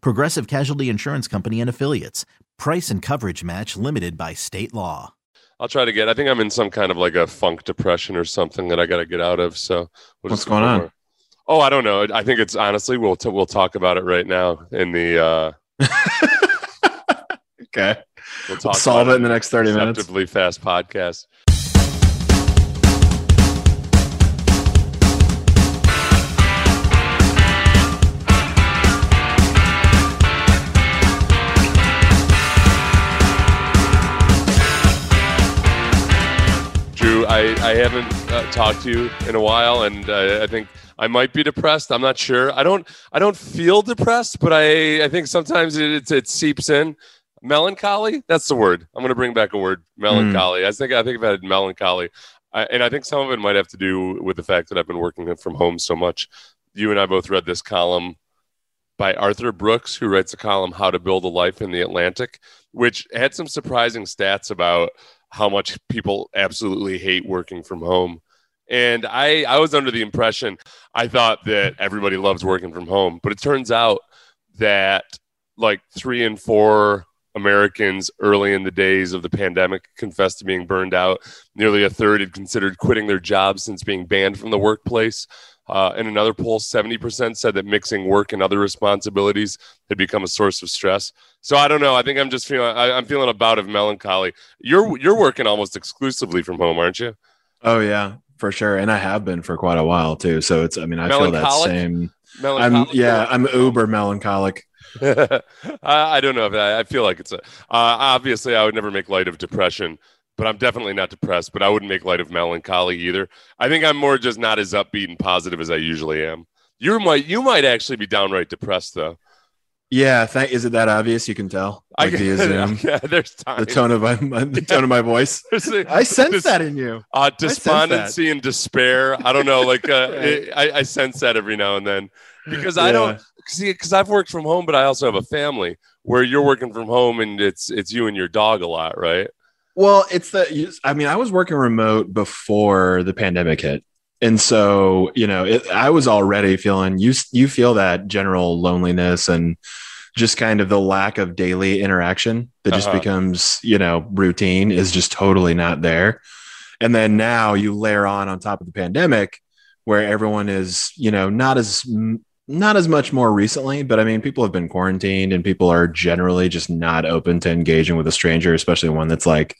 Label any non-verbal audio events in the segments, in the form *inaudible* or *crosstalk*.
Progressive Casualty Insurance Company and Affiliates. Price and coverage match limited by state law. I'll try to get. I think I'm in some kind of like a funk depression or something that I got to get out of. So we'll what's going on? Oh, I don't know. I think it's honestly we'll t- we'll talk about it right now in the. uh *laughs* Okay. We'll, talk we'll solve it in the next thirty minutes. fast podcast. I, I haven't uh, talked to you in a while, and uh, I think I might be depressed. I'm not sure. I don't I don't feel depressed, but I I think sometimes it it, it seeps in. Melancholy. That's the word. I'm going to bring back a word. Melancholy. Mm. I think I think I've had melancholy, I, and I think some of it might have to do with the fact that I've been working from home so much. You and I both read this column by Arthur Brooks, who writes a column "How to Build a Life in the Atlantic," which had some surprising stats about how much people absolutely hate working from home. And I, I was under the impression, I thought that everybody loves working from home, but it turns out that like three and four Americans early in the days of the pandemic confessed to being burned out. Nearly a third had considered quitting their jobs since being banned from the workplace. Uh, in another poll, 70% said that mixing work and other responsibilities had become a source of stress. So I don't know. I think I'm just feeling, I, am feeling a bout of melancholy. You're, you're working almost exclusively from home, aren't you? Oh yeah for sure, and I have been for quite a while too. So it's, I mean, I feel that same. I'm yeah, I'm uber melancholic. *laughs* I, I, don't know if I, I feel like it's a. Uh, obviously, I would never make light of depression, but I'm definitely not depressed. But I wouldn't make light of melancholy either. I think I'm more just not as upbeat and positive as I usually am. You might you might actually be downright depressed though. Yeah, thank. Is it that obvious? You can tell. Like I via *laughs* Zoom. Yeah, there's time. The tone of my, the tone of my voice. *laughs* A, I sense this, that in you. Uh, despondency and despair. I don't know. Like uh, *laughs* right. it, I, I, sense that every now and then because I don't see because I've worked from home, but I also have a family where you're working from home and it's it's you and your dog a lot, right? Well, it's the. I mean, I was working remote before the pandemic hit, and so you know it, i was already feeling you you feel that general loneliness and just kind of the lack of daily interaction that just uh-huh. becomes you know routine is just totally not there and then now you layer on on top of the pandemic where everyone is you know not as not as much more recently but i mean people have been quarantined and people are generally just not open to engaging with a stranger especially one that's like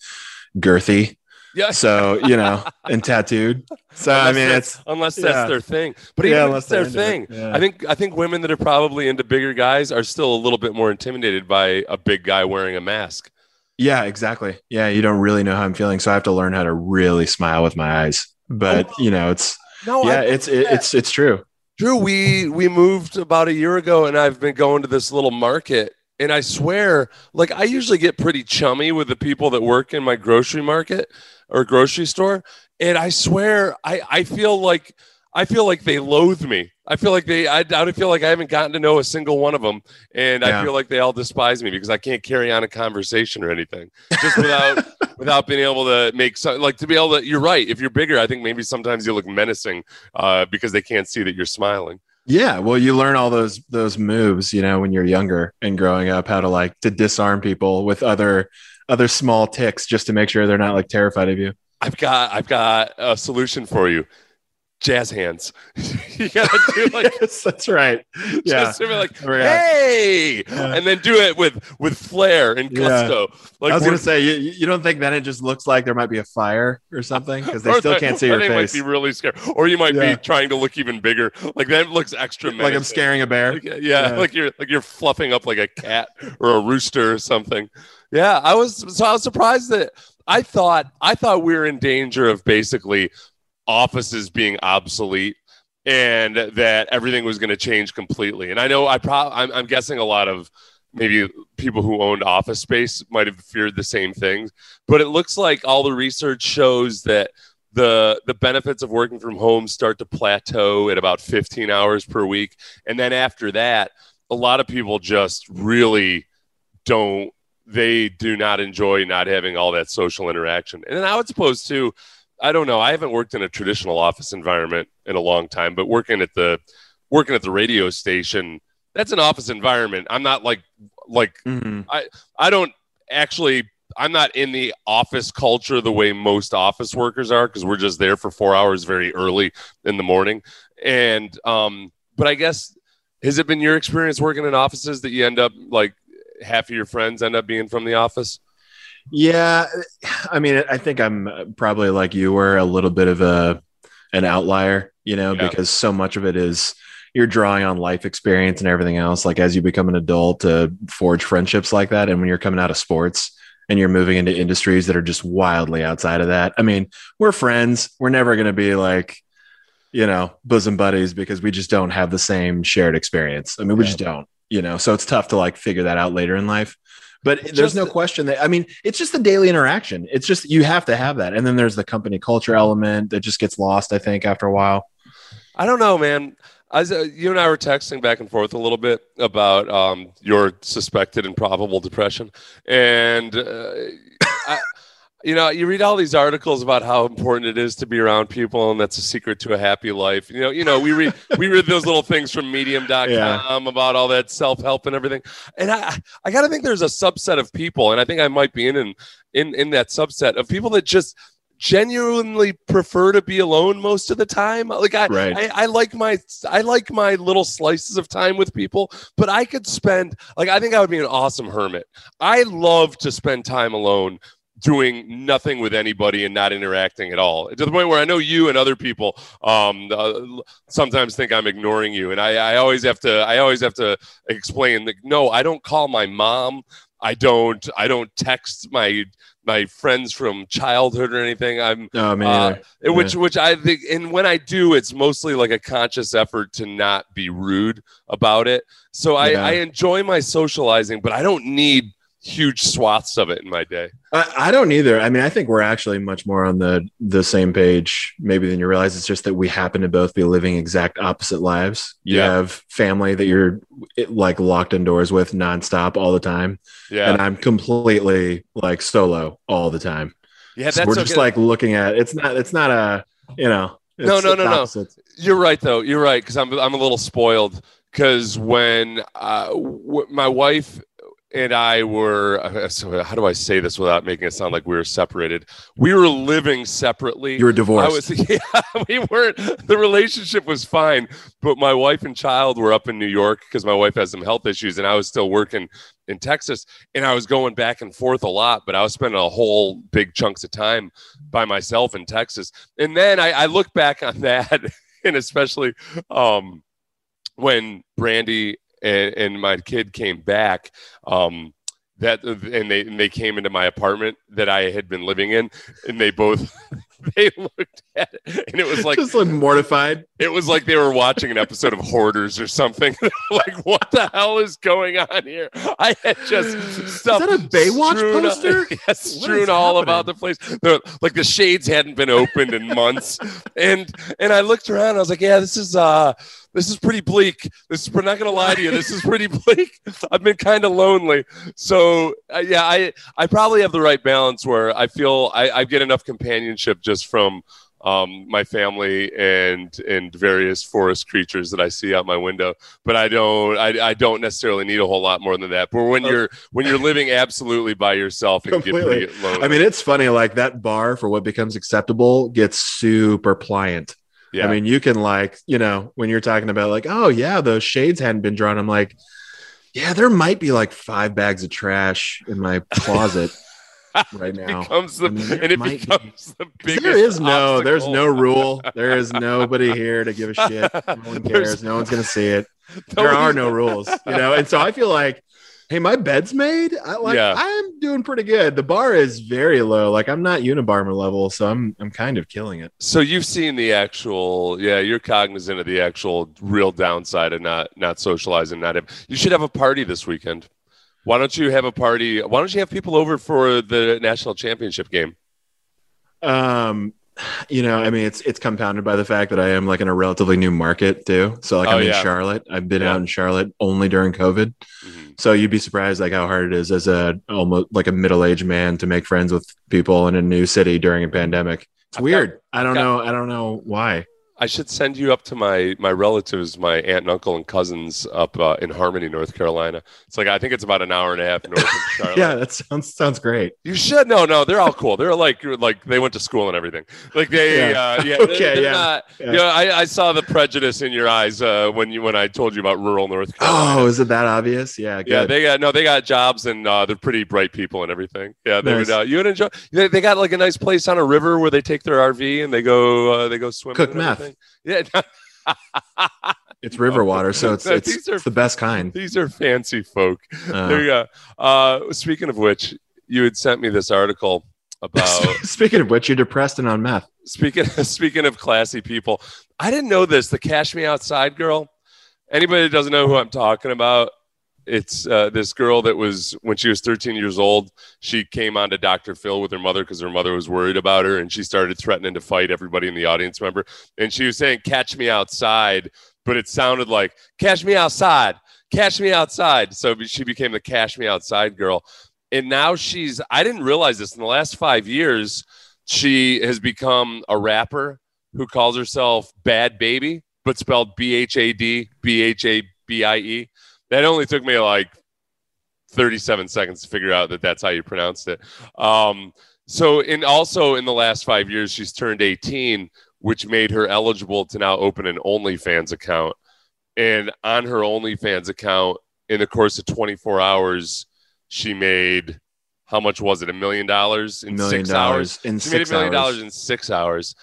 girthy yeah. So you know, and tattooed. So unless I mean, it's unless that's yeah. their thing. But even yeah, if it's their thing, yeah. I think I think women that are probably into bigger guys are still a little bit more intimidated by a big guy wearing a mask. Yeah, exactly. Yeah, you don't really know how I'm feeling, so I have to learn how to really smile with my eyes. But oh, you know, it's no, yeah, it's it, it's it's true. Drew, we we moved about a year ago, and I've been going to this little market and I swear, like I usually get pretty chummy with the people that work in my grocery market or grocery store. And I swear, I, I feel like I feel like they loathe me. I feel like they I, I feel like I haven't gotten to know a single one of them, and yeah. I feel like they all despise me because I can't carry on a conversation or anything just without *laughs* without being able to make some like to be able to. You're right. If you're bigger, I think maybe sometimes you look menacing uh, because they can't see that you're smiling. Yeah, well, you learn all those those moves, you know, when you're younger and growing up, how to like to disarm people with other other small ticks just to make sure they're not like terrified of you. I've got I've got a solution for you. Jazz hands. *laughs* you gotta do *laughs* like yes, that's right. Yeah. just to be like, oh, hey, Yeah. and then do it with with flair and Yeah. gusto. Like I was gonna say, you, you don't think then it just looks like there might be a fire or something because they *laughs* still can't see your they face, might be really scared, or you might Yeah. be trying to look even bigger. Like that looks extra. like I'm scaring a bear. Like, yeah, Yeah. like you're like you're fluffing up like a cat or a rooster or something. Yeah, I was so I was surprised that I thought I thought we were in danger of basically offices being obsolete and that everything was going to change completely. And I know I probably I'm, I'm guessing a lot of maybe people who owned office space might have feared the same things, but it looks like all the research shows that the the benefits of working from home start to plateau at about 15 hours per week and then after that a lot of people just really don't they do not enjoy not having all that social interaction and then i would suppose too i don't know i haven't worked in a traditional office environment in a long time but working at the working at the radio station that's an office environment i'm not like like Mhm. I don't actually I'm not in the office culture the way most office workers are because we're just there for four hours very early in the morning. And um, but I guess has it been your experience working in offices that you end up like half of your friends end up being from the office? Yeah, I mean, I think I'm uh, probably like you were a little bit of a an outlier, you know, Yeah. because so much of it is you're drawing on life experience and everything else. Like as you become an adult, to forge friendships like that, and when you're coming out of sports and you're moving into industries that are just wildly outside of that. I mean, we're friends. We're never going to be like, you know, bosom buddies because we just don't have the same shared experience. I mean, we Yeah. just don't, you know. So it's tough to like figure that out later in life. But there's no the- question that I mean, it's just the daily interaction. It's just you have to have that, and then there's the company culture element that just gets lost. I think after a while. I don't know, man. As uh, you and I were texting back and forth a little bit about um, your suspected and probable depression, and uh, I, you know, you read all these articles about how important it is to be around people, and that's a secret to a happy life. You know, you know, we read we read those little things from Medium.com Yeah. about all that self help and everything, and I I gotta think there's a subset of people, and I think I might be in in in, in that subset of people that just genuinely prefer to be alone most of the time. Like I, Right. I, I like my I like my little slices of time with people, but I could spend like I think I would be an awesome hermit. I love to spend time alone doing nothing with anybody and not interacting at all to the point where I know you and other people um, uh, sometimes think I'm ignoring you, and I, I always have to I always have to explain that no, I don't call my mom. I don't I don't text my my friends from childhood or anything. I'm No, I mean, uh, which which I think, and when I do, it's mostly like a conscious effort to not be rude about it. So I, Yeah. I enjoy my socializing, but I don't need huge swaths of it in my day. I, I don't either. I mean, I think we're actually much more on the the same page, maybe than you realize. It's just that we happen to both be living exact opposite lives. You Yeah. have family that you're it, like locked indoors with nonstop all the time, Yeah, and I'm completely like solo all the time. yeah, So we're just okay. like looking at it's not it's not a you know No, it's- no, no, no. You're right, though. You're right because I'm I'm a little spoiled because when uh, w- my wife and I were uh, so how do I say this without making it sound like we were separated? We were living separately. You were divorced. I divorced. was *laughs* yeah, we weren't the relationship was fine, but my wife and child were up in New York because my wife has some health issues and I was still working in Texas and I was going back and forth a lot, but I was spending a whole big chunks of time by myself in Texas. And then I, I look back on *laughs* that and especially um when Brandy and, and my kid came back, um that and they and they came into my apartment that I had been living in, and they both *laughs* they looked at it, and it was like just like mortified. it was like they were watching an episode of Hoarders or something. *laughs* like, what the hell is going on here? I had just stuff. that a Baywatch strewn- poster? *laughs* Yeah, strewn all happening? about the place. The, like the shades hadn't been opened in months, and and I looked around. I was like, yeah, this is uh, this is pretty bleak. This is. We're not gonna lie to you. This is pretty *laughs* bleak. I've been kind of lonely. So uh, yeah, I I probably have the right balance where I feel I, I get enough companionship just from um, my family and and various forest creatures that I see out my window. But I don't I, I don't necessarily need a whole lot more than that. But when Oh. you're when you're living absolutely by yourself, Completely. pretty lonely. I mean, it's funny. Like that bar for what becomes acceptable gets super pliant. Yeah. I mean, you can like, you know, when you're talking about like, oh yeah, those shades hadn't been drawn. I'm like, yeah, there might be like five bags of trash in my closet *laughs* right now. becomes the I mean, and it might be. becomes the biggest. There is no, there's no rule. There is *laughs* nobody here to give a shit. No one There's- cares. No one's gonna see it. *laughs* There are no rules, you know. And so I feel like, hey, my bed's made. I like. Yeah. I'm doing pretty good. The bar is very low. Like I'm not Unabomber level, so I'm I'm kind of killing it. So you've seen the actual, yeah. You're cognizant of the actual real downside of not not socializing. Not have, you should have a party this weekend. Why don't you have a party? Why don't you have people over for the national championship game? Um, you know, I mean, it's it's compounded by the fact that I am like in a relatively new market too. So like Oh, I'm in. Charlotte. I've been Yeah. out in Charlotte only during COVID. Mhm. So you'd be surprised like how hard it is as a almost like a middle aged man to make friends with people in a new city during a pandemic. It's I've weird. I don't got- know. I don't know why. I should send you up to my my relatives, my aunt and uncle and cousins up uh, in Harmony, North Carolina. It's like I think it's about an hour and a half north of *laughs* Charlotte. Yeah, that sounds sounds great. You should no, no. They're all cool. They're like like they went to school and everything. Like they, Yeah. uh, yeah. *laughs* Okay, they're, they're yeah. Not, Yeah. You know, I, I saw the prejudice in your eyes uh, when you when I told you about rural North Carolina. Oh, is it that obvious? Yeah, good. yeah, they got no, they got jobs and uh, they're pretty bright people and everything. Yeah, they Nice. would. Uh, you would enjoy. They, they got like a nice place on a river where they take their RV and they go uh, they go swimming. Cook meth. Yeah, *laughs* it's river water, so it's *laughs* No, it's, are- it's the best kind. these are fancy folk. Uh, there you go. Uh, speaking of which, you had sent me this article about. *laughs* Speaking of which, you're depressed and on meth. Speaking speaking of classy people, I didn't know this. The Cash Me Outside girl. Anybody that doesn't know who I'm talking about, it's uh, this girl that was when she was 13 years old. She came on to Dr. Phil with her mother because her mother was worried about her, and she started threatening to fight everybody in the audience. Remember? And she was saying "Catch me outside," but it sounded like "Catch me outside." catch me outside. So she became the Cash Me Outside girl. And now she's, I didn't realize this in the last five years she has become a rapper who calls herself Bad Baby, but spelled B H A D B H A B I E. That only took me like 37 seconds to figure out that that's how you pronounced it. Um, so, in also in the last five years, she's turned 18, which made her eligible to now open an OnlyFans account. And on her OnlyFans account, in the course of 24 hours, she made how much was it? A million dollars in million six hours. in She made a six million hours. dollars in six hours.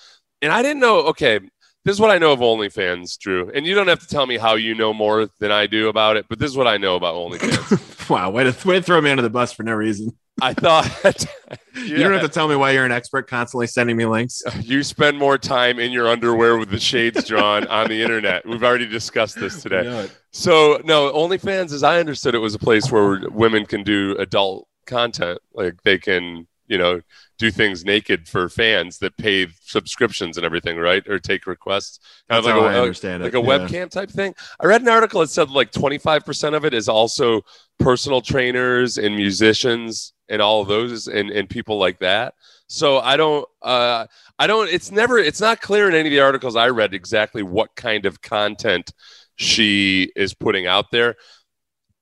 And I didn't know, okay, this is what I know of OnlyFans, Drew. And you don't have to tell me how you know more than I do about it, but this is what I know about OnlyFans. *laughs* wow, way to, way to throw me under the bus for no reason. I thought *laughs* *laughs* You don't have to tell me why you're an expert constantly sending me links. you spend more time in your underwear with the shades drawn on the internet. We've already discussed this today. So no, OnlyFans, as I understood it, was a place where women can do adult content. Like they can, you know, do things naked for fans that pay subscriptions and everything, right? Or take requests. Kind That's of how like understand like it. a yeah. webcam type thing. I read an article that said like 25% of it is also personal trainers and musicians and all of those and, and people like that. So I don't uh I don't it's never it's not clear in any of the articles I read exactly what kind of content she is putting out there.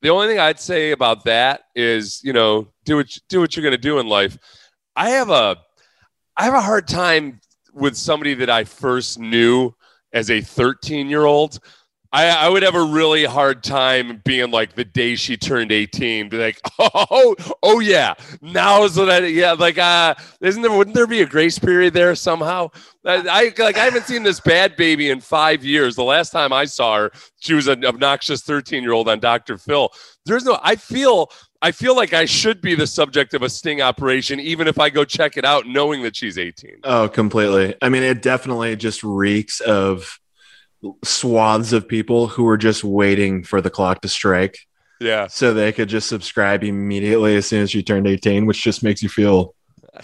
The only thing I'd say about that is, you know, do what do what you're going to do in life. I have a I have a hard time with somebody that I first knew as a 13 year old. I, I would have a really hard time being like the day she turned 18, be like, *laughs* oh, oh yeah, now is what I, yeah, like, uh, isn't there, wouldn't there be a grace period there somehow? I, I like, I haven't seen this bad baby in five years. The last time I saw her, she was an obnoxious 13 year old on Dr. Phil. There's no, I feel, I feel like I should be the subject of a sting operation, even if I go check it out knowing that she's 18. Oh, completely. I mean, it definitely just reeks of swaths of people who were just waiting for the clock to strike Yeah. so they could just subscribe immediately as soon as you turned 18, which just makes you feel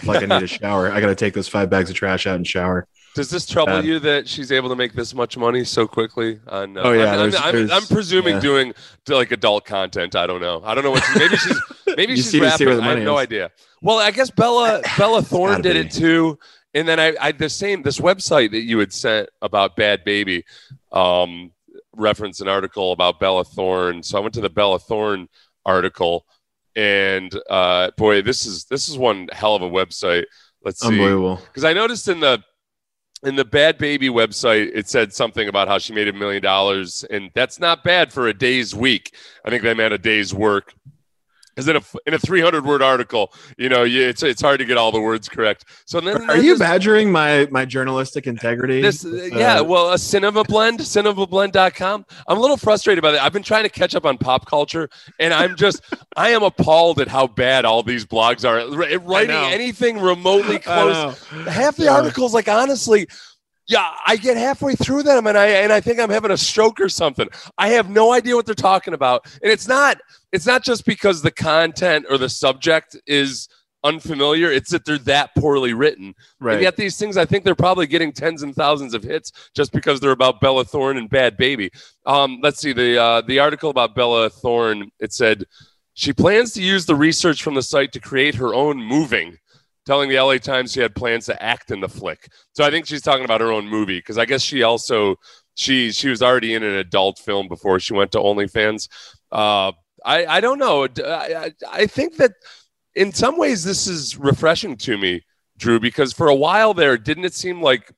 like I need a *laughs* shower. I got to take those five bags of trash out and shower. Does this trouble you that she's able to make this much money so quickly? On, uh, Oh, yeah, I'm, there's- I'm, I'm, I'm presuming yeah. doing like adult content. I don't know. I don't know what. She, maybe she's *laughs* maybe she's see- rapping. I have money no idea. Well, I guess Bella *laughs* Bella Thorne did be. it too. And then I, I the same this website that you had sent about Bhad Bhabie, um, referenced an article about Bella Thorne. So I went to the Bella Thorne article, and uh, boy, this is this is one hell of a website. Let's see Unbelievable. because I noticed in the in the Bhad Bhabie website, it said something about how she made a million dollars, and that's not bad for a day's week. I think they meant a day's work. Because in a in a 300 word article, you know, you, it's it's hard to get all the words correct. So then, Are you badgering my my journalistic integrity? This, with, yeah, uh, well, a cinema blend, cinemablend.com. I'm a little frustrated by that. I've been trying to catch up on pop culture, and I'm just, *laughs* I am appalled at how bad all these blogs are writing anything remotely close. Half the articles, like honestly, yeah, I get halfway through them, and I and I think I'm having a stroke or something. I have no idea what they're talking about, and it's not, it's not just because the content or the subject is unfamiliar. It's that they're that poorly written. Right. And yet these things, I think they're probably getting tens and thousands of hits just because they're about Bella Thorne and Bhad Bhabie. Um, let's see the uh, the article about Bella Thorne. It said she plans to use the research from the site to create her own moving. Telling the LA Times she had plans to act in the flick. So I think she's talking about her own movie because I guess she also she she was already in an adult film before she went to OnlyFans. Uh, I I don't know. I, I, think that in some ways this is refreshing to me, Drew, because for a while there, didn't it seem like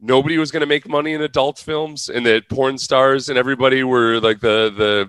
nobody was going to make money in adult films, and that porn stars and everybody were like the the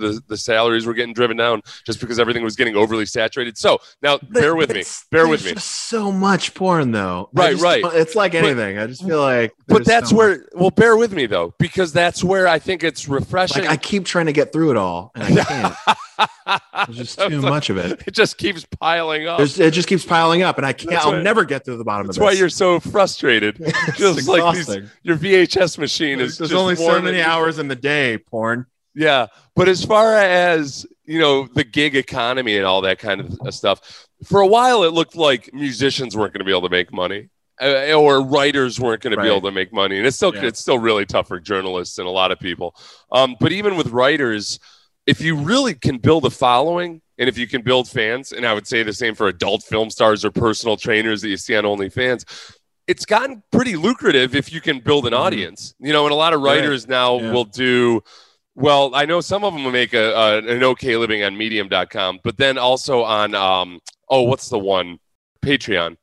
the, the salaries were getting driven down just because everything was getting overly saturated. So now, bear with me. Bear with me. so much porn, though. Right, just right. It's like anything. I just feel like. But that's so much. where, well, bear with me though, because that's where I think it's refreshing. Like I keep trying to get through it all, and I can't. *laughs* There's just too much of it. It just keeps piling up. There's, it just keeps piling up, and I can't. That's I'll why- never get to the bottom of this. That's why you're so frustrated. *laughs* It's Just like these, your VHS machine is There's just only so many hours in the day. Porn. Yeah, but as far as you know, the gig economy and all that kind of stuff, for a while it looked like musicians weren't going to be able to make money, uh, or writers weren't going to be able to make money, and it's still Yeah. it's still really tough for journalists and a lot of people. Um, but even with writers, if you really can build a following and if you can build fans, and I would say the same for adult film stars or personal trainers that you see on OnlyFans. It's gotten pretty lucrative if you can build an Mhm. audience, you know, and a lot of Right. writers now Yeah. will do well, I know some of them make a, a an okay living on medium.com, but then also on um oh, what's the one? Patreon.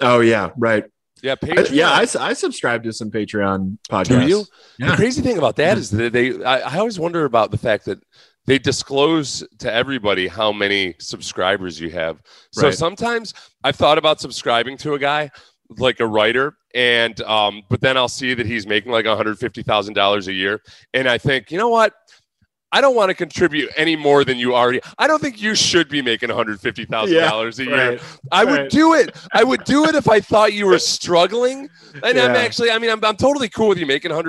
Oh yeah, right. Yeah, I- Patreon. yeah, I subscribe to some Patreon podcasts. Do you? The crazy thing about that is that they I, I always wonder about the fact that they disclose to everybody how many subscribers you have. So Right. sometimes I've thought about subscribing to a guy like a writer and um but then I'll see that he's making like $150,000 a year and I think, you know what? I don't want to contribute any more than you already. I don't think you should be making $150,000 a year. Right. I would do it. I would do it if I thought you were struggling. And I'm actually, I mean, I'm, I'm totally cool with you making $150,000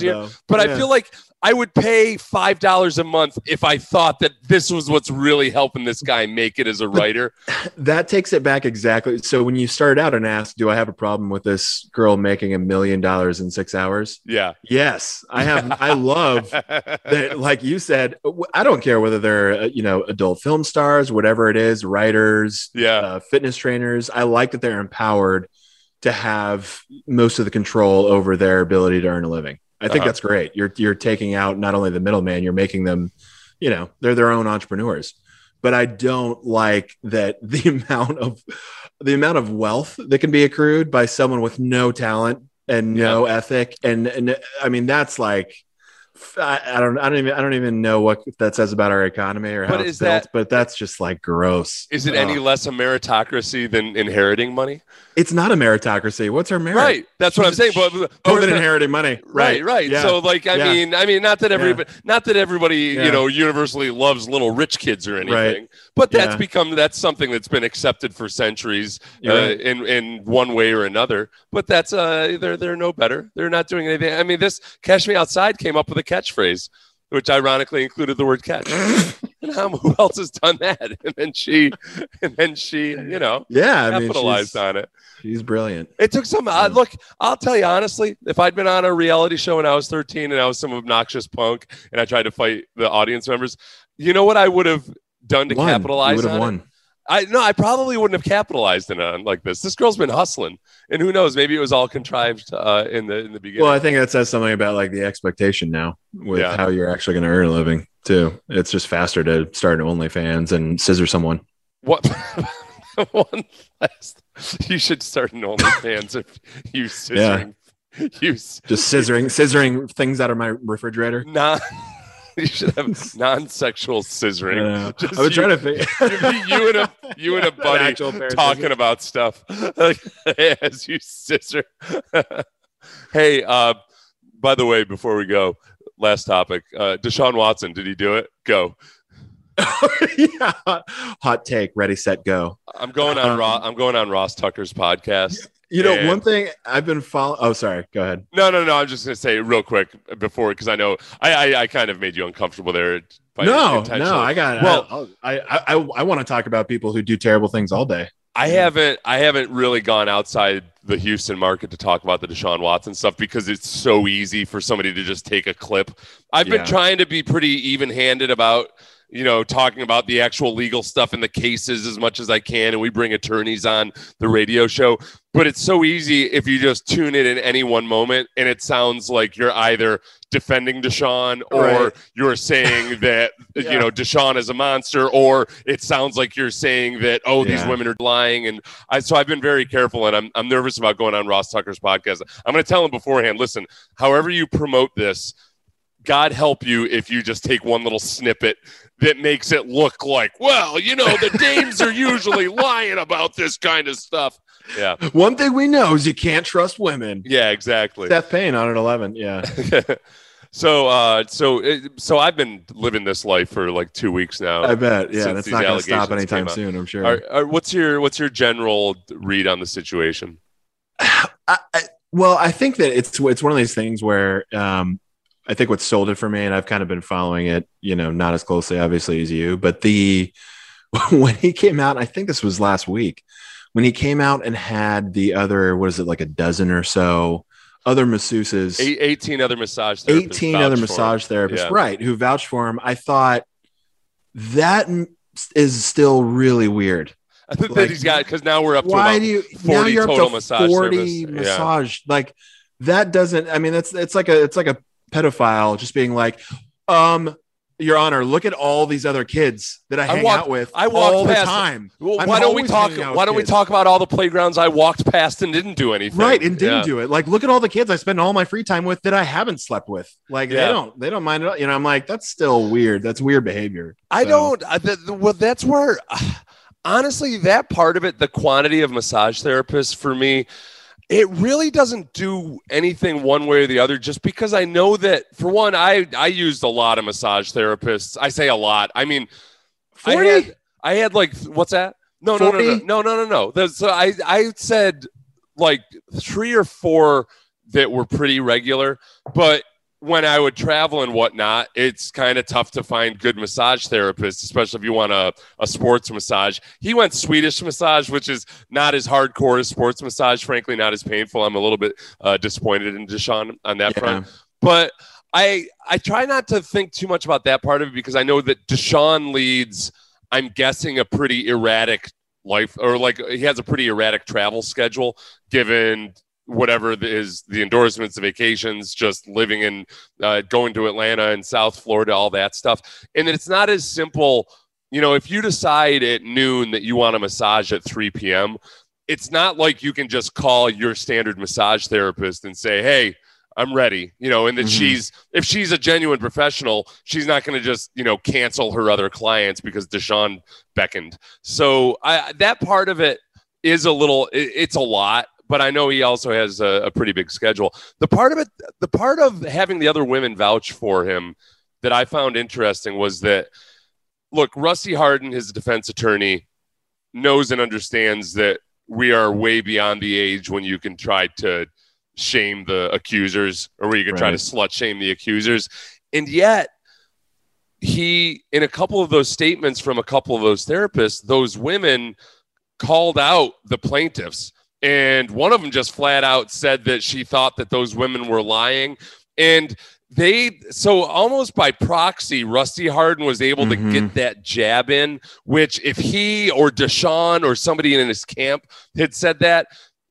a year. though. But I feel like I would pay $5 a month if I thought that this was what's really helping this guy make it as a writer. *laughs* that takes it back exactly. So when you started out and asked, "Do I have a problem with this girl making a million dollars in six hours?" Yeah. Yes, I have. I love *laughs* that. Like you said, I don't care whether they're uh, you know adult film stars, whatever it is, writers, Yeah. uh, fitness trainers. I like that they're empowered to have most of the control over their ability to earn a living. I think Uh-huh. that's great. You're you're taking out not only the middleman, you're making them, you know, they're their own entrepreneurs. But I don't like that *laughs* the amount of the amount of wealth that can be accrued by someone with no talent and no ethic. And and I mean that's like I, I don't I don't even I don't even know what that says about our economy or how But it's is built, that- but that's just like gross. Is it any Oh. less a meritocracy than inheriting money? It's not a meritocracy. What's her merit? Right. That's what I'm saying. But, but but- inheriting money. Right, right. Yeah. So, like, I Yeah. mean, I mean, not that everybody, not that everybody, you know, universally loves little rich kids or anything, Right. but that's Yeah. become that's something that's been accepted for centuries uh, right. in in one way or another. But that's uh, they're they're no better. They're not doing anything. I mean, this "Cash Me Outside" came up with a catchphrase, which ironically included the word "catch." *laughs* and how, who else has done that? *laughs* And then she, and then she, you know, yeah, I mean, capitalized she's, on it. she's brilliant. It took some. Uh, look, I'll tell you honestly. If I'd been on a reality show when I was 13 and I was some obnoxious punk and I tried to fight the audience members, you know what I would have done to Won. Capitalize on it? I no, I probably wouldn't have capitalized in on like this. This girl's been hustling, and who knows? Maybe it was all contrived uh, in the in the beginning. Well, I think that says something about like the expectation now with Yeah. how you're actually going to earn a living too. It's just faster to start an OnlyFans and scissor someone. what? *laughs* One last. You should start an OnlyFans if you scissoring. You s- Just scissoring, scissoring things out of my refrigerator. non. *laughs* You should have non-sexual scissoring. Uh, *laughs* Just I was you- trying to figure. *laughs* you and a you and a buddy actual talking about stuff like, as you scissor. hey, uh, by the way, before we go, last topic. Uh, Deshaun Watson, did he do it? Go. yeah. Hot take. Ready, set, go. I'm going on. Um, Ross, I'm going on Ross Tucker's podcast. You know, And- one thing I've been following. Oh, sorry. Go ahead. No, no, no. I'm just gonna say real quick before because I know I, I I kind of made you uncomfortable there. by no, no, I got. Well- Well, I, I, I, I want to talk about people who do terrible things all day. I haven't I haven't really gone outside the Houston market to talk about the Deshaun Watson stuff because it's so easy for somebody to just take a clip. I've been trying to be pretty even-handed about you know talking about the actual legal stuff and the cases as much as I can and we bring attorneys on the radio show but it's so easy if you just tune in in any one moment and it sounds like you're either defending Deshaun or Right. you're saying *laughs* that you know Deshaun is a monster or it sounds like you're saying that oh these women are lying and I so I've been very careful and I'm I'm nervous about going on Ross Tucker's podcast. I'm going to tell him beforehand, listen, however you promote this, God help you if you just take one little snippet that makes it look like, well, you know, the dames are usually *laughs* lying about this kind of stuff. Yeah. One thing we know is you can't trust women. Yeah, exactly. Seth Payne on at eleven. Yeah. *laughs* so uh so it, so I've been living this life for like 2 weeks now. I bet. Yeah, that's not going to stop anytime soon. I'm sure. Are, are, what's your what's your general read on the situation? *sighs* I, I, well, I think that it's it's one of these things where um, I think what sold it for me, and I've kind of been following it, you know, not as closely, obviously, as you, but the *laughs* when he came out, I think this was last week, when he came out and had the other, what is it, like a dozen or so other masseuses, Eight, 18 other massage therapists 18 other massage therapists, Yeah. right, who vouched for him. I thought that is still really weird. I think Like, that he's got because now we're up to why do you 40 now you're total up to massage 40 therapists. Yeah. massage like that doesn't i mean that's it's like a it's like a pedophile just being like um your honor look at all these other kids that i I hang walked- out with I walked all the time Well, why don't we talk? hanging out with Why don't we talk about all the playgrounds I walked past and didn't do anything? right and didn't Yeah. do it like look at all the kids i spend all my free time with that i haven't slept with like Yeah. they don't they don't mind you know i'm like that's still weird that's weird behavior I So- don't. I, the, the- well, that's where, *sighs* honestly, that part of it, the quantity of massage therapists for me, it really doesn't do anything one way or the other. Just because I know that, for one, I I used a lot of massage therapists. I say a lot. I mean, I 40? had, I had like what's that? No, no, no, no, 40? no, no, no, no. So I I said like three or four that were pretty regular, but when I would travel and whatnot, it's kind of tough to find good massage therapists, especially if you want a, a sports massage. He went Swedish massage, which is not as hardcore as sports massage, frankly, not as painful. I'm a little bit uh, disappointed in Deshaun on that Yeah. front. But I I try not to think too much about that part of it because I know that Deshaun leads, I'm guessing, a pretty erratic life or like he has a pretty erratic travel schedule given whatever is the endorsements, the vacations, just living in uh, going to Atlanta and South Florida, all that stuff. And it's not as simple. You know, if you decide at noon that you want a massage at 3 p.m., it's not like you can just call your standard massage therapist and say, hey, I'm ready, you know, and that Mhm. she's if she's a genuine professional, she's not going to just you know cancel her other clients because Deshaun beckoned. So I that part of it is a little, it- it's a lot, but I know he also has a, a pretty big schedule. The part of it, the part of having the other women vouch for him that I found interesting was that look, Rusty Hardin, his defense attorney, knows and understands that we are way beyond the age when you can try to shame the accusers or where you can try to slut shame the accusers. And yet, he, in a couple of those statements from a couple of those therapists, those women called out the plaintiffs. And one of them just flat out said that she thought that those women were lying. And they, so almost by proxy, Rusty Hardin was able to Mhm. get that jab in, which if he or Deshaun or somebody in his camp had said that,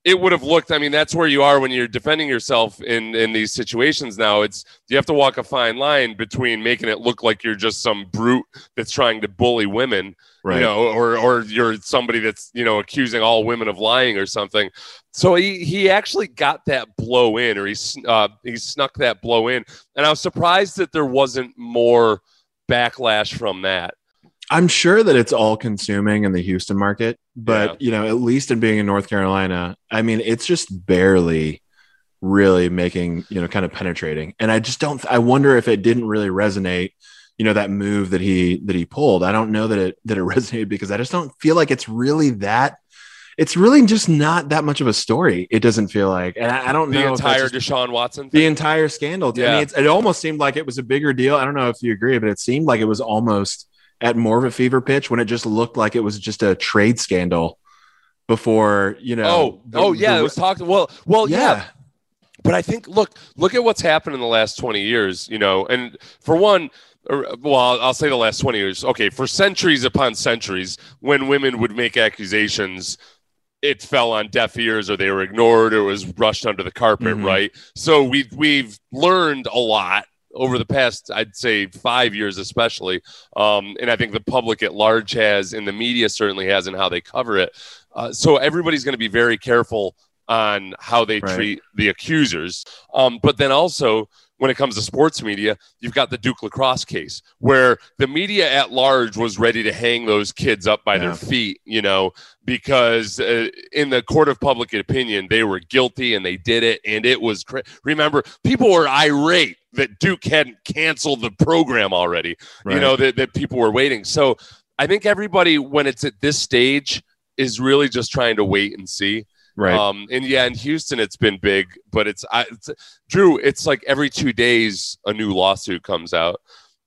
it would have looked. I mean, that's where you are when you're defending yourself in in these situations. Now it's you have to walk a fine line between making it look like you're just some brute that's trying to bully women, Right. you know, or or you're somebody that's you know accusing all women of lying or something. So he he actually got that blow in, or he uh, he snuck that blow in, and I was surprised that there wasn't more backlash from that. I'm sure that it's all consuming in the Houston market, but Yeah. you know, at least in being in North Carolina, I mean, it's just barely really making, you know, kind of penetrating. And I just don't I wonder if it didn't really resonate, you know, that move that he that he pulled. I don't know that it that it *laughs* resonated because I just don't feel like it's really that it's really just not that much of a story. It doesn't feel like, and I, I don't The know that's entire just- Deshaun Watson. the Thing. entire scandal. I Yeah. mean, it's, it almost seemed like it was a bigger deal. I don't know if you agree, but it seemed like it was almost at more of a fever pitch when it just looked like it was just a trade scandal before, you know. Oh, the- oh yeah, the- it was talked. Well, well, yeah. yeah. But I think look, look at what's happened in the last twenty years. You know, and for one, well, I'll, say the last twenty years. Okay, for centuries upon centuries, when women would make accusations. It fell on deaf ears, or they were ignored, or it was brushed under the carpet, Mhm. right? So we've we've learned a lot over the past, I'd say, five years, especially, um, and I think the public at large has, and the media certainly has, in how they cover it. Uh, so everybody's going to be very careful on how they Right. treat the accusers. Um, but then also, when it comes to sports media, you've got the Duke lacrosse case where the media at large was ready to hang those kids up by their feet, you know, because uh, in the court of public opinion, they were guilty and they did it. And it was, cra- remember, people were irate that Duke hadn't canceled the program already you know that, that people were waiting so i think everybody when it's at this stage is really just trying to wait and see right. um and yeah in houston it's been big but it's, I, it's drew it's like every two days a new lawsuit comes out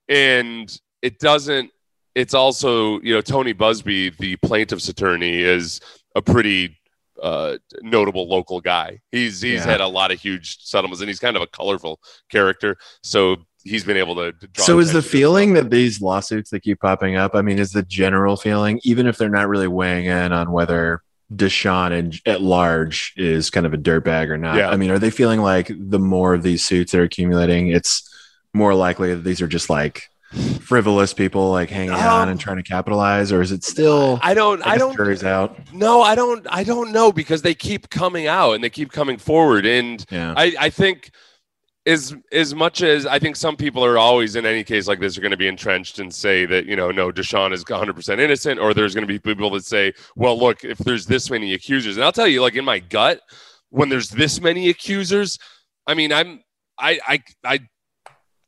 and it doesn't it's also you know tony buzbee the plaintiff's attorney is a pretty uh, notable local guy. He's he's Yeah. had a lot of huge settlements, and he's kind of a colorful character. So he's been able to. to draw so is the feeling that these lawsuits that keep popping up, I mean, is the general feeling, even if they're not really weighing in on whether Deshaun and at large is kind of a dirtbag or not? Yeah. I mean, are they feeling like the more of these suits that are accumulating, it's more likely that these are just like frivolous people like hanging on Um, and trying to capitalize, or is it still? I don't. I, guess don't. Jury's out. No, I don't. I don't know because they keep coming out and they keep coming forward, and Yeah. I, I think as as much as I think some people are always in any case like this are going to be entrenched and say that you know no Deshaun is 100 percent innocent, or there's going to be people that say, well, look, if there's this many accusers, and I'll tell you, like in my gut, when there's this many accusers, I mean, I'm I I I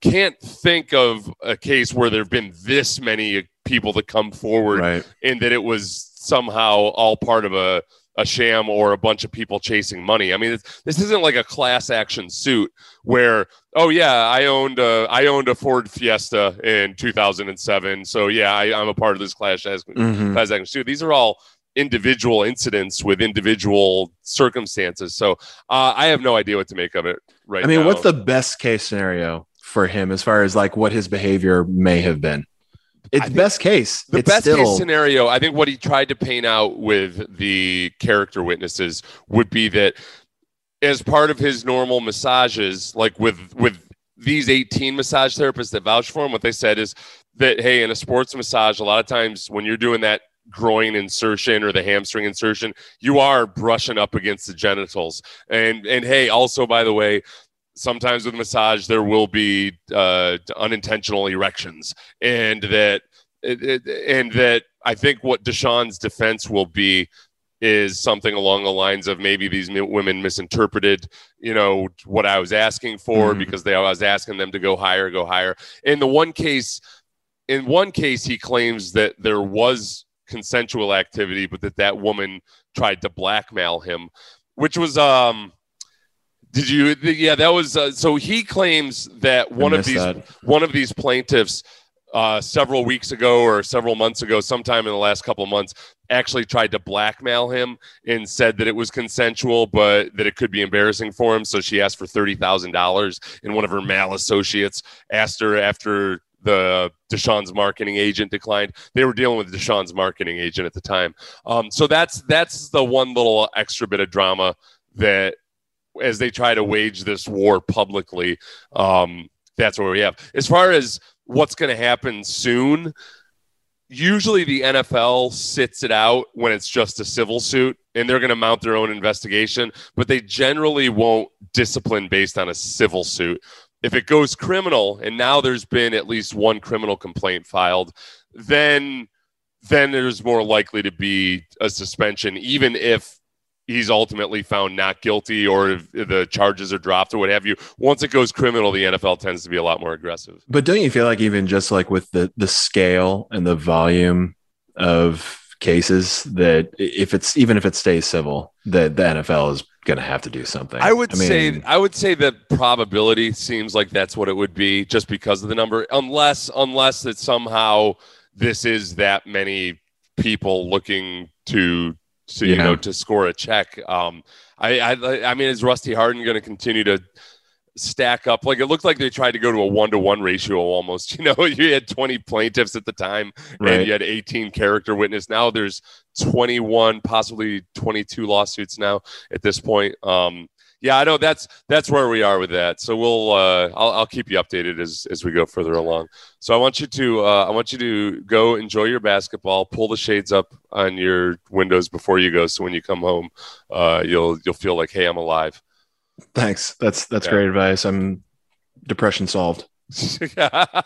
can't think of a case where there've been this many uh, people that come forward Right. and that it was somehow all part of a, a sham or a bunch of people chasing money. I mean, it's, this isn't like a class action suit where, oh yeah, I owned a, I owned a Ford Fiesta in 2007, so yeah, I, I'm a part of this class action, Mhm. class action suit. These are all individual incidents with individual circumstances. So uh, I have no idea what to make of it right I mean, now. what's the best case scenario for him as far as like what his behavior may have been? It's think best case. The it's best still, case scenario, I think what he tried to paint out with the character witnesses would be that as part of his normal massages, like with with these 18 massage therapists that vouch for him, what they said is that hey, in a sports massage, a lot of times when you're doing that groin insertion or the hamstring insertion, you are brushing up against the genitals. And and hey, also by the way, sometimes with massage there will be uh, unintentional erections, and that and that I think what Deshaun's defense will be is something along the lines of maybe these women misinterpreted, you know, what I was asking for Mhm. because they I was asking them to go higher, go higher. In the one case, in one case, he claims that there was consensual activity, but that that woman tried to blackmail him, which was um. Did you? Yeah, that was. Uh, so he claims that one of these that. one of these plaintiffs uh, several weeks ago or several months ago, sometime in the last couple of months, actually tried to blackmail him and said that it was consensual, but that it could be embarrassing for him. So she asked for thirty thousand dollars, and one of her male associates asked her after the Deshaun's marketing agent declined. They were dealing with Deshaun's marketing agent at the time. Um, so that's that's the one little extra bit of drama that as they try to wage this war publicly, um, that's where we have. As far as what's going to happen soon, usually the NFL sits it out when it's just a civil suit and they're going to mount their own investigation, but they generally won't discipline based on a civil suit. If it goes criminal, and now there's been at least one criminal complaint filed, then then there's more likely to be a suspension, even if he's ultimately found not guilty or if the charges are dropped or what have you. Once it goes criminal, the NFL tends to be a lot more aggressive. But don't you feel like even just like with the the scale and the volume of cases that if it's even if it stays civil, that the NFL is going to have to do something. I would I mean, say I would say that probability seems like that's what it would be just because of the number unless unless that somehow this is that many people looking to to you know to score a check. Um, I, I I mean, is Rusty Hardin going to continue to stack up? Like it looked like they tried to go to a one to one ratio almost. *laughs* You know, you had 20 plaintiffs at the time, right. and you had 18 character witness. Now there's 21, possibly 22 lawsuits now at this point. Um, yeah, I know that's that's where we are with that. So we'll uh, I'll, I'll keep you updated as as we go further along. So I want you to uh, I want you to go enjoy your basketball. Pull the shades up on your windows before you go, so when you come home, uh, you'll you'll feel like, hey, I'm alive. Thanks. That's that's yeah. great advice. I'm depression solved. *laughs* yeah. *laughs*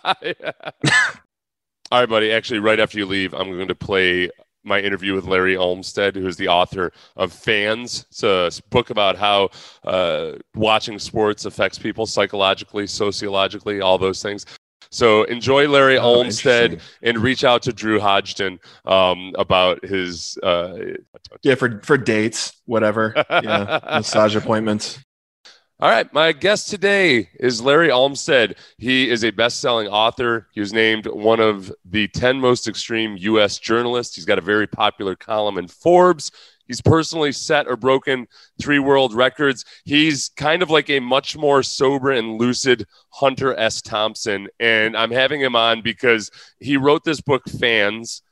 All right, buddy. Actually, right after you leave, I'm going to play my interview with Larry Olmsted, who's the author of Fans. It's a book about how uh, watching sports affects people psychologically, sociologically, all those things. So enjoy Larry oh, Olmsted and reach out to Drew Hodgson um, about his uh, yeah for for dates, whatever, yeah, *laughs* massage appointments. All right, my guest today is Larry Olmsted. He is a best-selling author. He was named one of the 10 most extreme U.S. journalists. He's got a very popular column in Forbes. He's personally set or broken three world records. He's kind of like a much more sober and lucid Hunter S. Thompson. And I'm having him on because he wrote this book, Fans,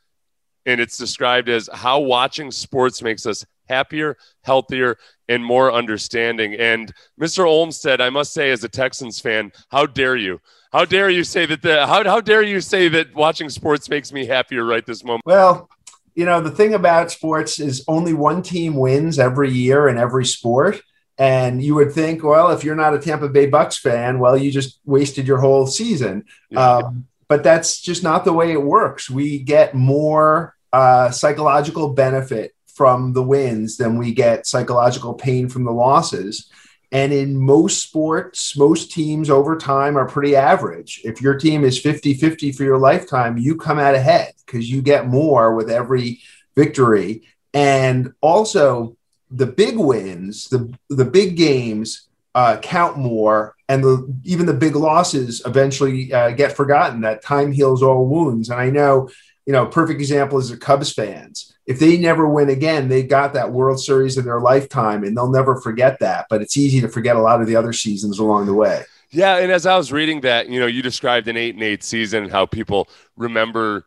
and it's described as how watching sports makes us happier, healthier, and more understanding. And Mr. Olmsted, I must say, as a Texans fan, how dare you? How dare you say that the how, how dare you say that watching sports makes me happier right this moment? Well, you know, the thing about sports is only one team wins every year in every sport. And you would think, well, if you're not a Tampa Bay Bucks fan, well, you just wasted your whole season. Yeah. Um, but that's just not the way it works. We get more uh, psychological benefit from the wins than we get psychological pain from the losses. And in most sports, most teams over time are pretty average. If your team is 50 50 for your lifetime, you come out ahead because you get more with every victory. And also, the big wins, the, the big games uh, count more, and the, even the big losses eventually uh, get forgotten. That time heals all wounds. And I know, you know, perfect example is the Cubs fans if they never win again, they got that World Series in their lifetime and they'll never forget that. But it's easy to forget a lot of the other seasons along the way. Yeah. And as I was reading that, you know, you described an eight and eight season and how people remember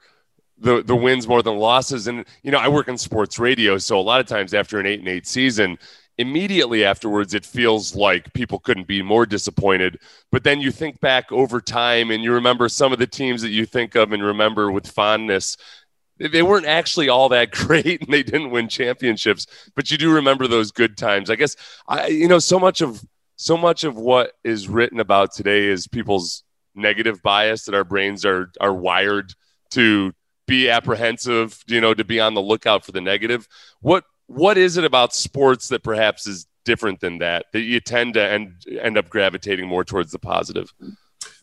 the, the wins more than losses. And, you know, I work in sports radio. So a lot of times after an eight and eight season, immediately afterwards, it feels like people couldn't be more disappointed. But then you think back over time and you remember some of the teams that you think of and remember with fondness they weren't actually all that *laughs* great and they didn't win championships but you do remember those good times. I guess i you know so much of so much of what is written about today is people's negative bias that our brains are are wired to be apprehensive you know to be on the lookout for the negative. What what is it about sports that perhaps is different than that that you tend to end end up gravitating more towards the positive?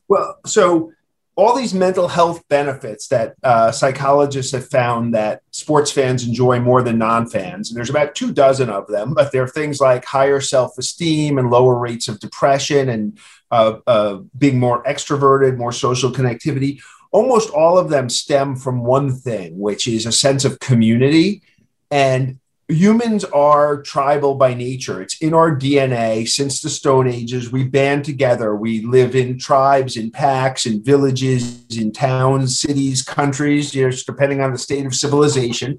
Well so all these mental health benefits that uh, psychologists have found that sports fans enjoy more than non-fans and there's about two dozen of them but there are things like higher self-esteem and lower rates of depression and uh, uh, being more extroverted more social connectivity. Almost all of them stem from one thing which is a sense of community and humans are tribal by nature. It's in our DNA since the Stone Ages. We band together. We live in tribes, in packs, in villages, in towns, cities, countries, you know, depending on the state of civilization.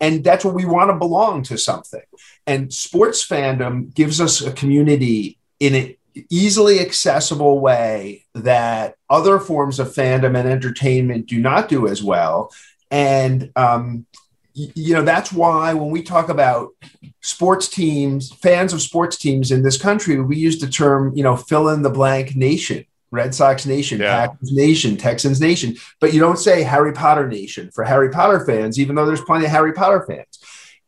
And that's what we want to belong to something. And sports fandom gives us a community in an easily accessible way that other forms of fandom and entertainment do not do as well. And um, you know that's why when we talk about sports teams fans of sports teams in this country we use the term you know fill in the blank nation red sox nation yeah. packers nation texans nation but you don't say harry potter nation for harry potter fans even though there's plenty of harry potter fans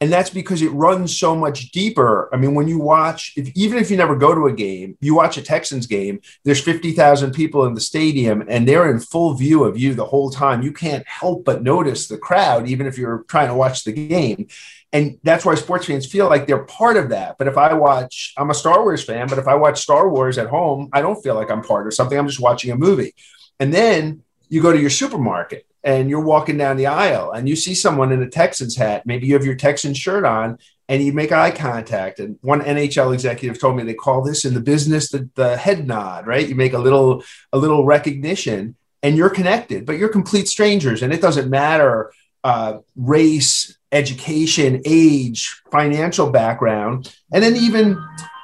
and that's because it runs so much deeper. I mean, when you watch, if, even if you never go to a game, you watch a Texans game, there's 50,000 people in the stadium and they're in full view of you the whole time. You can't help but notice the crowd, even if you're trying to watch the game. And that's why sports fans feel like they're part of that. But if I watch, I'm a Star Wars fan, but if I watch Star Wars at home, I don't feel like I'm part of something. I'm just watching a movie. And then you go to your supermarket and you're walking down the aisle and you see someone in a Texans hat, maybe you have your Texans shirt on, and you make eye contact. And one NHL executive told me they call this in the business the, the head nod, right? You make a little a little recognition, and you're connected, but you're complete strangers, and it doesn't matter uh, race, education, age, financial background, and then even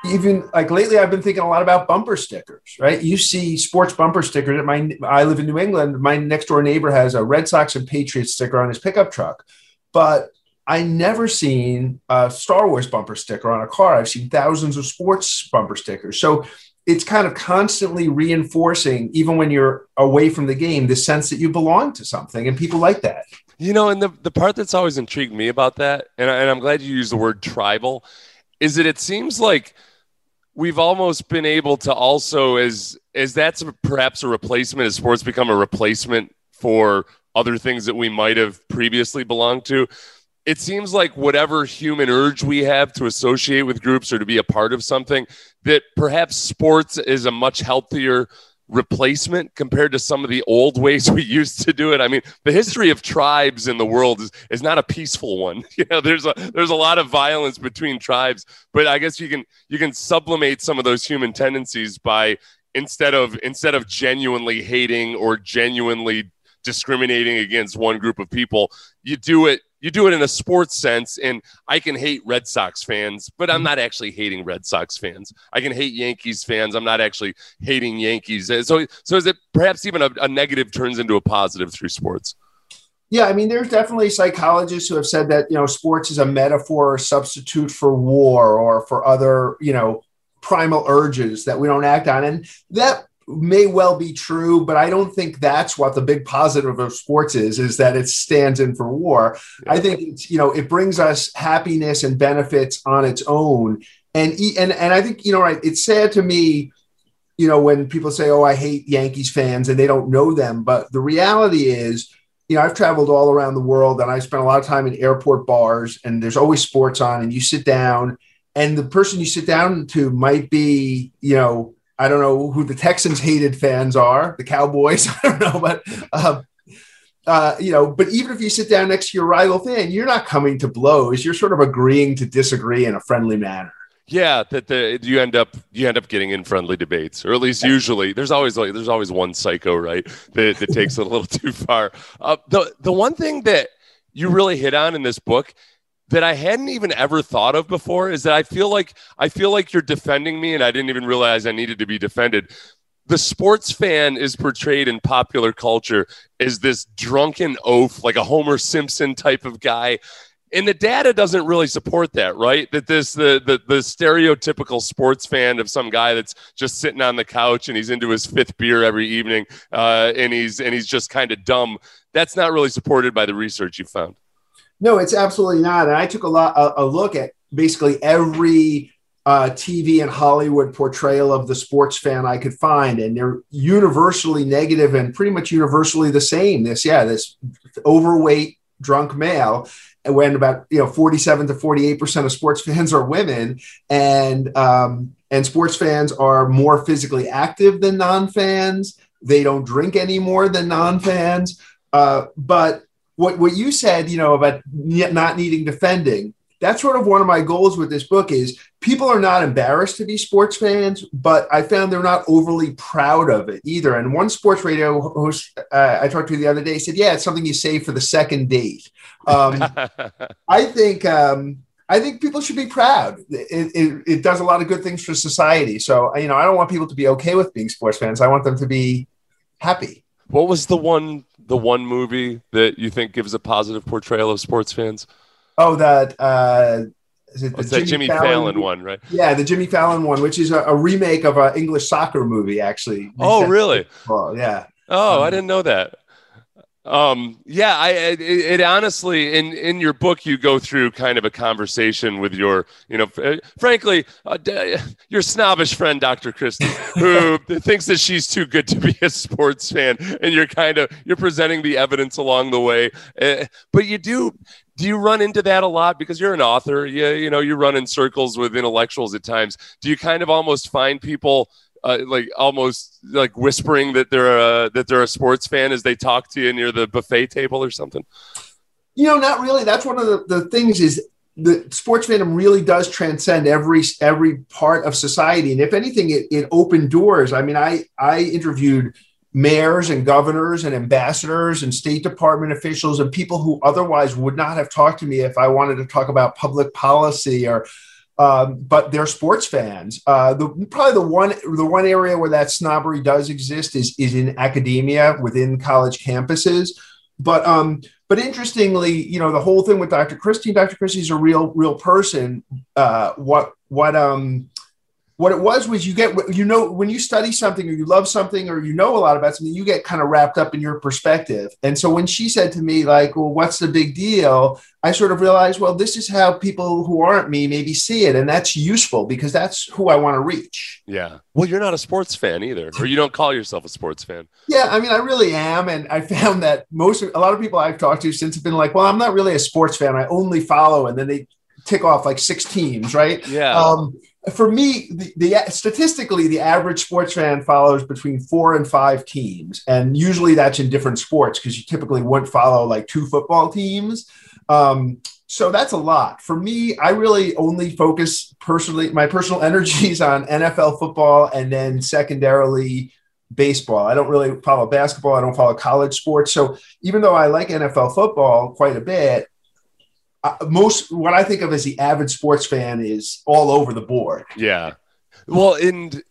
even like lately i've been thinking a lot about bumper stickers right? You see sports bumper stickers at my i live in new england. My next door neighbor has a red sox and patriots sticker on his pickup truck. But i never seen a star wars bumper sticker on a car. I've seen thousands of sports bumper stickers. So it's kind of constantly reinforcing even when you're away from the game the sense that you belong to something and people like that you know and the, the part that's always intrigued me about that and, and i'm glad you used the word tribal is that it seems like we've almost been able to also as as that's perhaps a replacement as sports become a replacement for other things that we might have previously belonged to it seems like whatever human urge we have to associate with groups or to be a part of something that perhaps sports is a much healthier replacement compared to some of the old ways we used to do it. I mean, the history of tribes in the world is, is not a peaceful one. *laughs* You know, there's a there's a lot of violence between tribes, but I guess you can you can sublimate some of those human tendencies by instead of instead of genuinely hating or genuinely discriminating against one group of people, you do it you do it in a sports sense and i can hate red sox fans but i'm mm-hmm. not actually hating red sox fans. I can hate yankees fans. I'm not actually hating yankees. Eh, so so is it perhaps even a, a negative turns into a positive through sports? Yeah, I mean, there's definitely psychologists who have said that you know sports is a metaphor or substitute for war or for other you know primal urges that we don't act on, and that may well be true, but I don't think that's what the big positive of sports is, is that it stands in for war. Yeah. I think it's, you know, it brings us happiness and benefits on its own. And, and, and I think, you know, right. It's sad to me, you know, when people say, oh, I hate Yankees fans and they don't know them. But the reality is, you know, I've traveled all around the world and I spent a lot of time in airport bars and there's always sports on and you sit down and the person you sit down to might be, you know, I don't know who the Texans hated fans are, the Cowboys. *laughs* I don't know, but uh, uh, you know, but even if you sit down next to your rival fan, you're not coming to blows. You're sort of agreeing to disagree in a friendly manner. Yeah, that the you end up you end up getting in friendly debates, or at least usually. There's always like there's always one psycho, right, that, that takes it a little *laughs* too far. Uh, the the one thing that you really hit on in this book that I hadn't even ever thought of before is that I feel like I feel like you're defending me and I didn't even realize I needed to be defended. The sports fan is portrayed in popular culture as this drunken oaf, like a Homer Simpson type of guy. And the data doesn't really support that, right? That this the, the the stereotypical sports fan of some guy that's just sitting on the couch and he's into his fifth beer every evening, uh, and he's and he's just kind of dumb. That's not really supported by the research you found. No, it's absolutely not. And I took a lot a, a look at basically every uh, TV and Hollywood portrayal of the sports fan I could find, and they're universally negative and pretty much universally the same. This, yeah, this overweight drunk male, when about you know forty-seven to forty-eight percent of sports fans are women, and um, and sports fans are more physically active than non-fans. They don't drink any more than non-fans, uh, but what what you said, you know, about not needing defending. that's sort of one of my goals with this book is people are not embarrassed to be sports fans, but I found they're not overly proud of it either. And one sports radio host uh, I talked to the other day said, "Yeah, it's something you say for the second date." Um, *laughs* I think um, I think people should be proud. It, it, it, does a lot of good things for society. So you know, I don't want people to be okay with being sports fans. I want them to be happy. What was the one the one movie that you think gives a positive portrayal of sports fans? Oh, that uh, is it the Jimmy, Jimmy Fallon, Fallon, one, right? Yeah, the Jimmy Fallon one, which is a, a remake of an English soccer movie, actually. Oh, really? Oh, yeah. Oh, um, I didn't know that. Um, yeah, I it, it, honestly in in your book you go through kind of a conversation with your you know frankly uh, your snobbish friend Dr. Christie who *laughs* thinks that she's too good to be a sports fan and you're kind of you're presenting the evidence along the way uh, but you do do you run into that a lot because you're an author you, you know you run in circles with intellectuals at times do you kind of almost find people uh, like almost like whispering that they're a that they're a sports fan as they talk to you near the buffet table or something? You know, not really. That's one of the, the things is the sports fandom really does transcend every every part of society, and if anything, it, it opened doors. I mean, I I interviewed mayors and governors and ambassadors and State Department officials and people who otherwise would not have talked to me if I wanted to talk about public policy or um, but they're sports fans. Uh, the, probably the one the one area where that snobbery does exist is is in academia within college campuses. But um, but interestingly, you know, the whole thing with Dr. Christie, Dr. Christie's a real real person. Uh, what what um what it was was you get you know when you study something or you love something or you know a lot about something you get kind of wrapped up in your perspective. And so when she said to me like well what's the big deal? I sort of realized well this is how people who aren't me maybe see it and that's useful because that's who i want to reach. Yeah. Well you're not a sports fan either or you don't call yourself a sports fan. Yeah i mean i really am and i found that most a lot of people i've talked to since have been like well i'm not really a sports fan i only follow and then they tick off like six teams right? Yeah. Um, for me, the, the, statistically, the average sports fan follows between four and five teams, and usually that's in different sports because you typically wouldn't follow like two football teams. Um, so that's a lot for me. I really only focus personally my personal *laughs* energies on NFL football and then secondarily baseball. I don't really follow basketball. I don't follow college sports. So even though I like NFL football quite a bit, uh, most what I think of as the avid sports fan is all over the board. Yeah. Well, and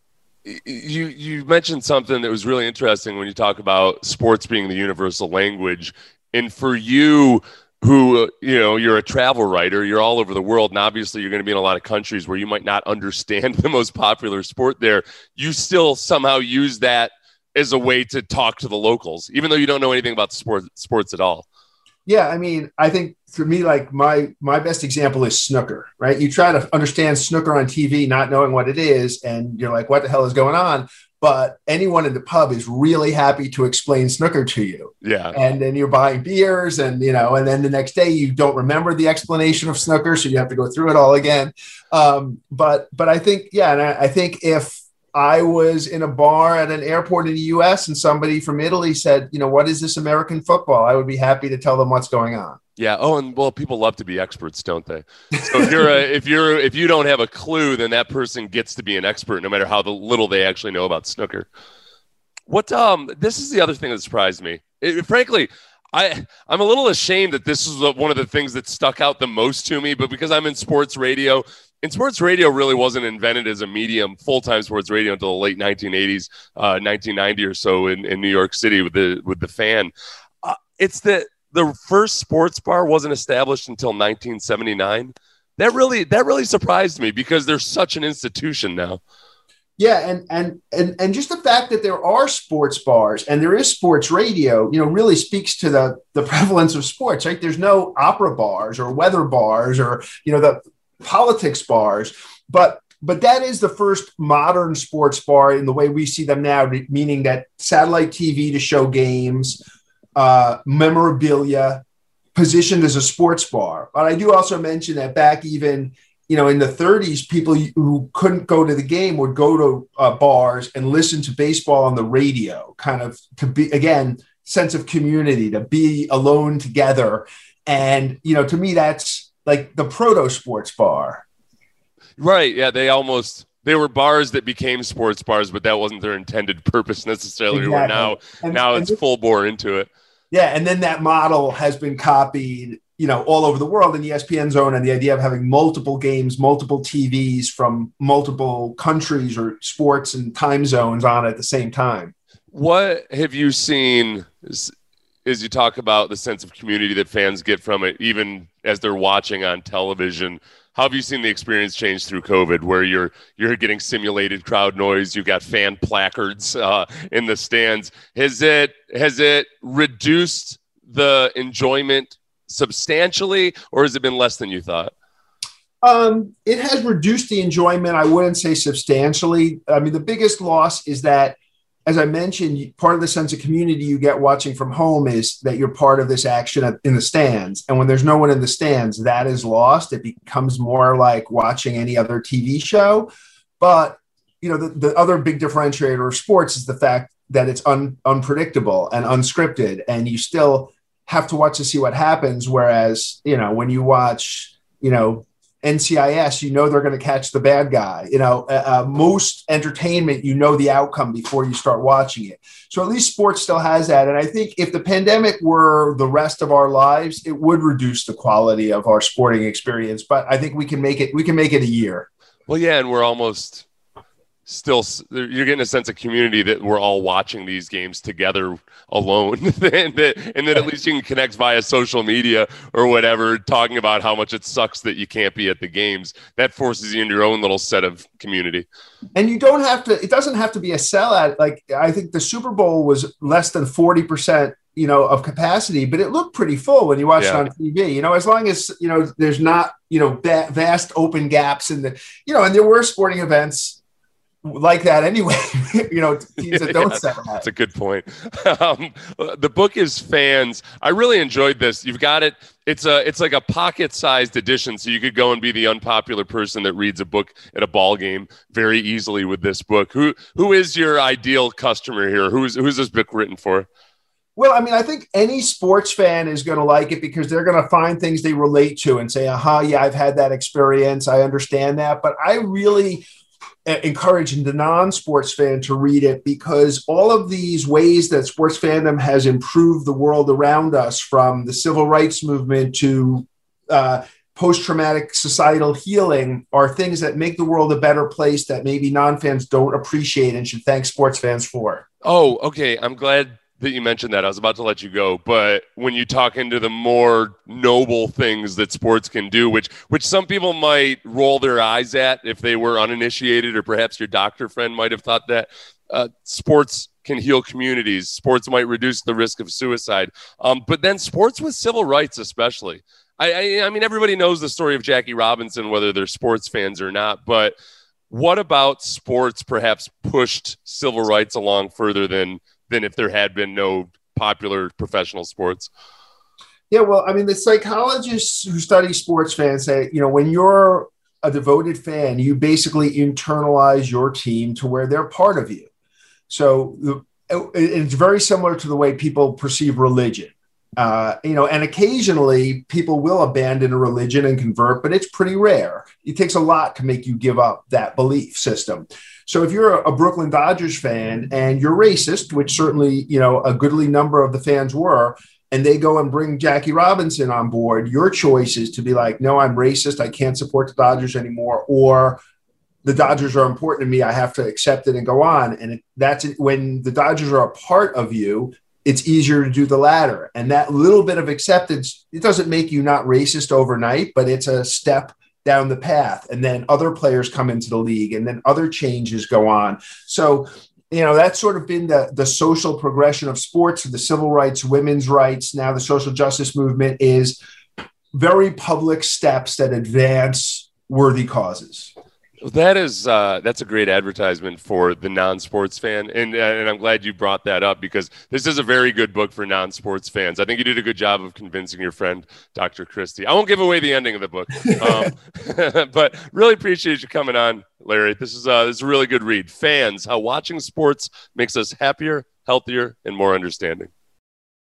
you you mentioned something that was really interesting when you talk about sports being the universal language, and for you who you know you're a travel writer you're all over the world and obviously you're going to be in a lot of countries where you might not understand *laughs* the most popular sport there you still somehow use that as a way to talk to the locals even though you don't know anything about sport, sports at all yeah i mean i think for me like my my best example is snooker right? You try to understand snooker on tv not knowing what it is and you're like what the hell is going on? But anyone in the pub is really happy to explain snooker to you. Yeah. And then you're buying beers and you know and then the next day you don't remember the explanation of snooker so you have to go through it all again. Um, but but i think yeah and I, I think if I was in a bar at an airport in the US and somebody from Italy said, you know, what is this American football? I would be happy to tell them what's going on. Yeah. Oh, and well, people love to be experts, don't they? So if you're a, *laughs* if you're if you don't have a clue, then that person gets to be an expert, no matter how the little they actually know about snooker. What um, this is the other thing that surprised me. It, frankly, I I'm a little ashamed that this is one of the things that stuck out the most to me, but because I'm in sports radio, and sports radio really wasn't invented as a medium, full time sports radio until the late 1980s, uh, 1990 or so in, in New York City with the with the fan. Uh, it's that the first sports bar wasn't established until 1979. That really that really surprised me because there's such an institution now. Yeah, and and and and just the fact that there are sports bars and there is sports radio, you know, really speaks to the the *laughs* prevalence of sports. Right? There's no opera bars or weather bars or you know the politics bars, but but that is the first modern sports bar in the way we see them now, meaning that satellite TV to show games, uh, memorabilia, positioned as a sports bar. But I do also mention that back even you know in the 30s, people who couldn't go to the game would go to uh, bars and listen to baseball on the radio, kind of to be again sense of community, to be alone together, and you know to me that's like the proto sports bar. Right. Yeah. They almost they were bars that became sports bars, but that wasn't their intended *laughs* purpose necessarily. Where Exactly. now And- now and it's this- full bore into it. Yeah, and then that model has been copied, you know, all over the world in the ESPN zone, and the idea of having multiple games, multiple TVs from multiple countries or sports and time zones on at the same time. What have you seen as you talk about the sense of community that fans get from it, even as they're watching on television? How have you seen the experience change through COVID, where you're you're getting simulated crowd noise, you've got fan placards uh, in the stands? Has it has it reduced the enjoyment substantially, or has it been less than you thought? Um, it has reduced the enjoyment. I wouldn't say substantially. I mean, the biggest loss is that, as I mentioned, part of the sense of community you get watching from home is that you're part of this action in the stands. And when there's no one in the stands, that is lost. It becomes more like watching any other TV show. But you know, the, the other big differentiator of sports is the fact that it's un, unpredictable and unscripted, and you still have to watch to see what happens. Whereas, you know, when you watch, you know, NCIS, you know they're going to catch the bad guy. You know, uh, uh, most entertainment, you know the outcome before you start watching it. So at least sports still has that. And I think if the pandemic were the rest of our lives, it would reduce the quality of our sporting experience. But I think we can make it. We can make it a year. Well, yeah, and we're almost still you're getting a sense of community that we're all watching these games together alone *laughs* and that and that at least you can connect via social media or whatever talking about how much it sucks that you can't be at the games that forces you into your own little set of community And you don't have to. It doesn't have to be a sellout. Like I think the Super Bowl was less than forty percent. You know, of capacity, but it looked pretty full when you watched Yeah. it on TV. You know, as long as you know there's not you know vast open gaps in the you know, and there were sporting events like that anyway. *laughs* you know, *laughs* teams that don't Yeah, sell out. That's a good point. *laughs* Um, the book is fans. I really enjoyed this. You've got it. It's a it's like a pocket-sized edition, so you could go and be the unpopular person that reads a book at a ball game very easily with this book. Who who is your ideal customer here? Who's who's this book written for? Well, I mean, I think any sports fan is going to like it because they're going to find things they relate to and say, aha, yeah, I've had that experience. I understand that. But I really uh, encourage the non sports fan to read it because all of these ways that sports fandom has improved the world around us from the civil rights movement to uh, post traumatic societal healing are things that make the world a better place that maybe non fans don't appreciate and should thank sports fans for. Oh, okay. I'm glad that you mentioned that. I was about to let you go, but when you talk into the more noble things that sports can do, which which some people might roll their eyes at if they were uninitiated, or perhaps your doctor friend might have thought that uh, sports can heal communities. Sports might reduce the risk of suicide. Um, but then sports with civil rights, especially. I, I, I mean, everybody knows the story of Jackie Robinson, whether they're sports fans or not. But what about sports perhaps pushed civil rights along further than than if there had been no popular professional sports? Yeah, well, I mean, the psychologists who study sports fans say, you know, when you're a devoted fan, you basically internalize your team to where they're part of you. So it's very similar to the way people perceive religion. Uh, you know, and occasionally people will abandon a religion and convert, but it's pretty rare. It takes a lot to make you give up that belief system. So if you're a Brooklyn Dodgers fan and you're racist, which certainly, you know, a goodly number of the fans were, and they go and bring Jackie Robinson on board, your choice is to be like, no, I'm racist. I can't support the Dodgers anymore. Or the Dodgers are important to me. I have to accept it and go on. And that's it. when the Dodgers are a part of you, it's easier to do the latter. And that little bit of acceptance, it doesn't make you not racist overnight, but it's a step down the path. And then other players come into the league and then other changes go on. So you know that's sort of been the the social progression of sports the civil rights women's rights now the social justice movement is very public steps that advance worthy causes That is uh, that's a great advertisement for the non-sports fan, and and I'm glad you brought that up because this is a very good book for non-sports fans. I think you did a good job of convincing your friend Dr. Christie. I won't give away the ending of the book, um, *laughs* *laughs* but really appreciate you coming on, Larry. This is uh, this is a really good read. Fans, how watching sports makes us happier, healthier, and more understanding.